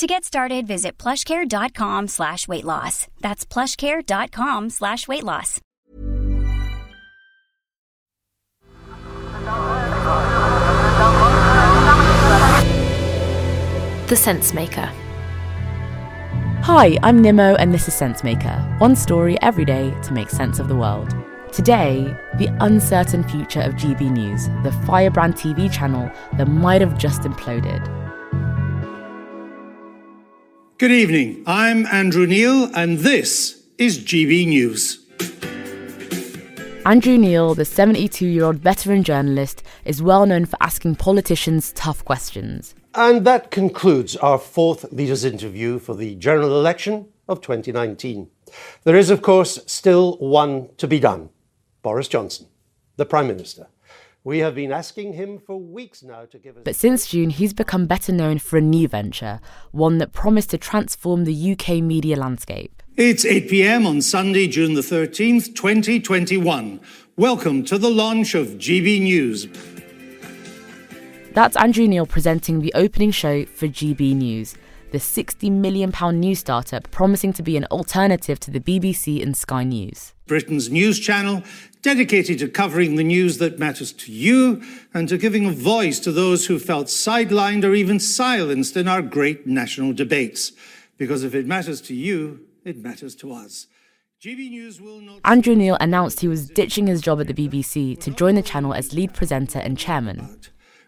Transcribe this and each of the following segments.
To get started, visit plushcare.com slash weight loss. That's plushcare.com slash weight loss. The Sense Maker. Hi, I'm Nimmo and this is Sensemaker. One story every day to make sense of the world. Today, the uncertain future of GB News, the firebrand TV channel that might have just imploded. Good evening. I'm Andrew Neil, and this is GB News. Andrew Neil, the 72 year old veteran journalist, is well known for asking politicians tough questions. And that concludes our fourth leaders' interview for the general election of 2019. There is, of course, still one to be done Boris Johnson, the Prime Minister. We have been asking him for weeks now to give us. But since June, he's become better known for a new venture, one that promised to transform the UK media landscape. It's 8 pm on Sunday, June the 13th, 2021. Welcome to the launch of GB News. That's Andrew Neil presenting the opening show for GB News, the £60 million news startup promising to be an alternative to the BBC and Sky News. Britain's news channel dedicated to covering the news that matters to you and to giving a voice to those who felt sidelined or even silenced in our great national debates. Because if it matters to you, it matters to us. GB News will not. Andrew Neil announced he was ditching his job at the BBC to join the channel as lead presenter and chairman.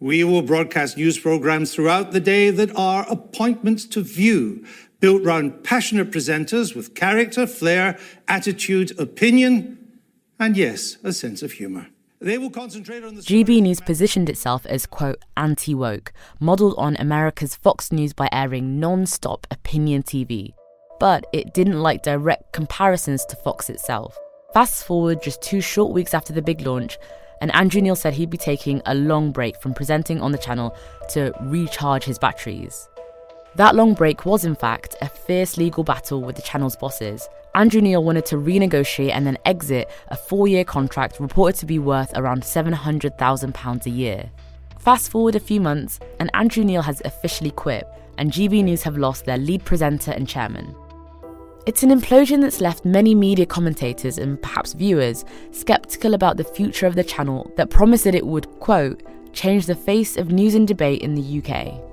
We will broadcast news programs throughout the day that are appointments to view, built round passionate presenters with character, flair, attitude, opinion, and yes, a sense of humour. They will concentrate on the GB News positioned itself as, quote, anti woke, modelled on America's Fox News by airing non stop opinion TV. But it didn't like direct comparisons to Fox itself. Fast forward just two short weeks after the big launch, and Andrew Neil said he'd be taking a long break from presenting on the channel to recharge his batteries. That long break was, in fact, a fierce legal battle with the channel's bosses. Andrew Neil wanted to renegotiate and then exit a four year contract reported to be worth around £700,000 a year. Fast forward a few months, and Andrew Neil has officially quit, and GB News have lost their lead presenter and chairman. It's an implosion that's left many media commentators and perhaps viewers skeptical about the future of the channel that promised that it would, quote, change the face of news and debate in the UK.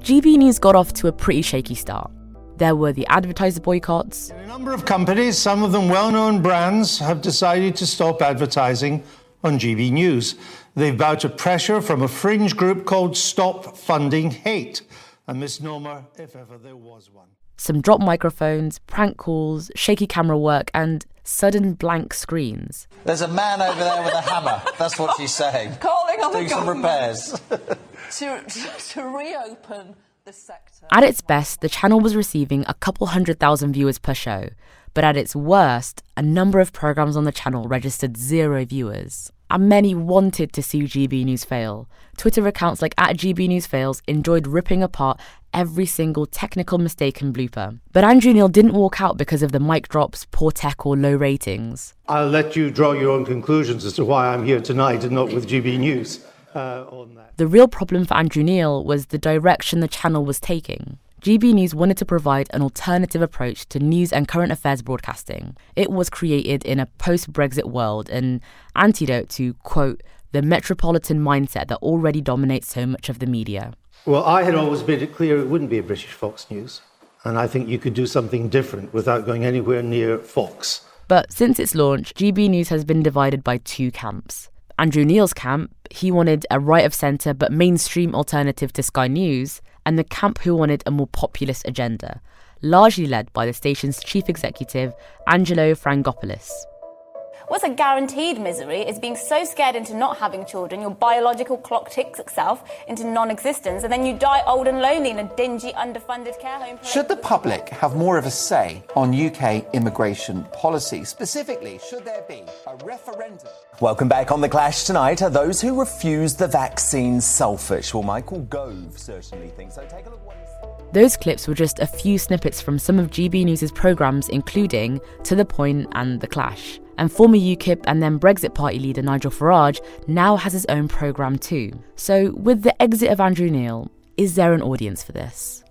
GB News got off to a pretty shaky start. There were the advertiser boycotts. A number of companies, some of them well known brands, have decided to stop advertising on GB News. They've bowed to pressure from a fringe group called Stop Funding Hate, a misnomer if ever there was one some drop microphones, prank calls, shaky camera work, and sudden blank screens. There's a man over there with a hammer. That's what she's saying. Calling on Oh, do the some government repairs. to, to reopen the sector. At its best, the channel was receiving a couple hundred thousand viewers per show, but at its worst, a number of programs on the channel registered zero viewers. And many wanted to see GB News fail. Twitter accounts like at GB News Fails enjoyed ripping apart every single technical mistake and blooper. But Andrew Neil didn't walk out because of the mic drops, poor tech, or low ratings. I'll let you draw your own conclusions as to why I'm here tonight and not with GB News uh, on that. The real problem for Andrew Neil was the direction the channel was taking. GB News wanted to provide an alternative approach to news and current affairs broadcasting. It was created in a post Brexit world, an antidote to, quote, the metropolitan mindset that already dominates so much of the media. Well, I had always made it clear it wouldn't be a British Fox News, and I think you could do something different without going anywhere near Fox. But since its launch, GB News has been divided by two camps. Andrew Neil's camp, he wanted a right of centre but mainstream alternative to Sky News, and the camp who wanted a more populist agenda, largely led by the station's chief executive, Angelo Frangopoulos. What's a guaranteed misery is being so scared into not having children, your biological clock ticks itself into non existence, and then you die old and lonely in a dingy, underfunded care home. Should the public have more of a say on UK immigration policy? Specifically, should there be a referendum? Welcome back on The Clash tonight. Are those who refuse the vaccine selfish? Well, Michael Gove certainly thinks so. Take a look those clips were just a few snippets from some of GB News' programmes, including To the Point and The Clash. And former UKIP and then Brexit Party leader Nigel Farage now has his own programme too. So, with the exit of Andrew Neil, is there an audience for this?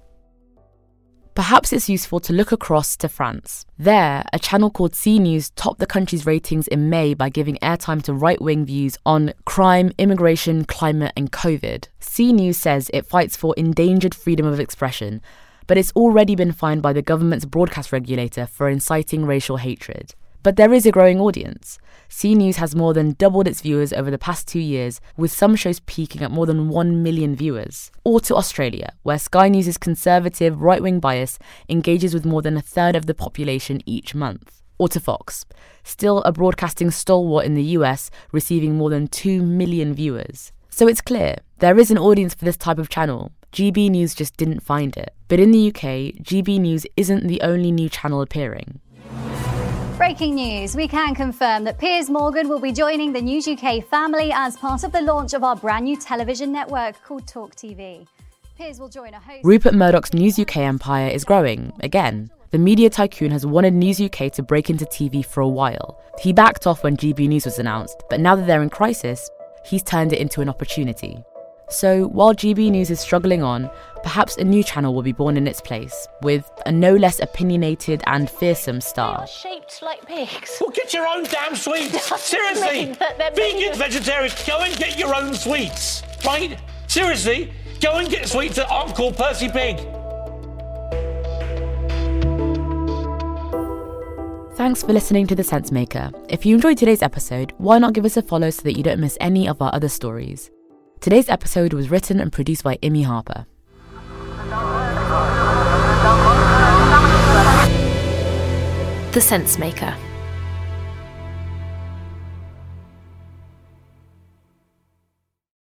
Perhaps it's useful to look across to France. There, a channel called C News topped the country's ratings in May by giving airtime to right wing views on crime, immigration, climate, and COVID. C News says it fights for endangered freedom of expression, but it's already been fined by the government's broadcast regulator for inciting racial hatred. But there is a growing audience. C News has more than doubled its viewers over the past two years, with some shows peaking at more than 1 million viewers. Or to Australia, where Sky News' conservative right wing bias engages with more than a third of the population each month. Or to Fox, still a broadcasting stalwart in the US, receiving more than 2 million viewers. So it's clear, there is an audience for this type of channel. GB News just didn't find it. But in the UK, GB News isn't the only new channel appearing. Breaking news. We can confirm that Piers Morgan will be joining the News UK family as part of the launch of our brand new television network called Talk TV. Piers will join a host. Rupert Murdoch's News UK empire is growing, again. The media tycoon has wanted News UK to break into TV for a while. He backed off when GB News was announced, but now that they're in crisis, he's turned it into an opportunity. So, while GB News is struggling on, perhaps a new channel will be born in its place, with a no less opinionated and fearsome star. They are shaped like pigs. Well, get your own damn sweets! Seriously! Vegan, vegetarians, go and get your own sweets, right? Seriously, go and get sweets that aren't called Percy Pig. Thanks for listening to The Sense Maker. If you enjoyed today's episode, why not give us a follow so that you don't miss any of our other stories? Today's episode was written and produced by Imi Harper. The Sense Maker